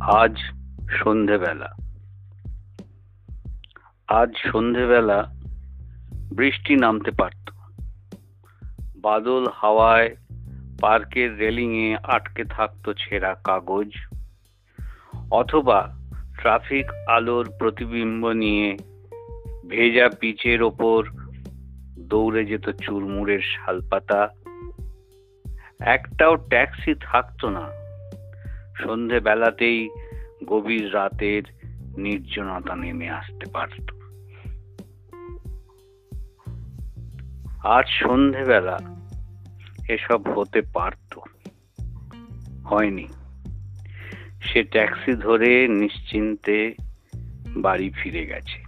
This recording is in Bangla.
আজ সন্ধেবেলা। আজ সন্ধেবেলা বৃষ্টি নামতে পারত। বাদল হাওয়ায় পার্কের রেলিংয়ে আটকে থাকতো ছেঁড়া কাগজ অথবা ট্রাফিক আলোর প্রতিবিম্ব নিয়ে ভেজা পিচের ওপর দৌড়ে যেত চুরমুড়ের শালপাতা। একটাও ট্যাক্সি থাকতো না। সন্ধে বেলাতেই গভীর রাতের নির্জনতা নেমে আসতে পারত। আজ সন্ধেবেলা এসব হতে পারত। হয়নি। সে ট্যাক্সি ধরে নিশ্চিন্তে বাড়ি ফিরে গেছে।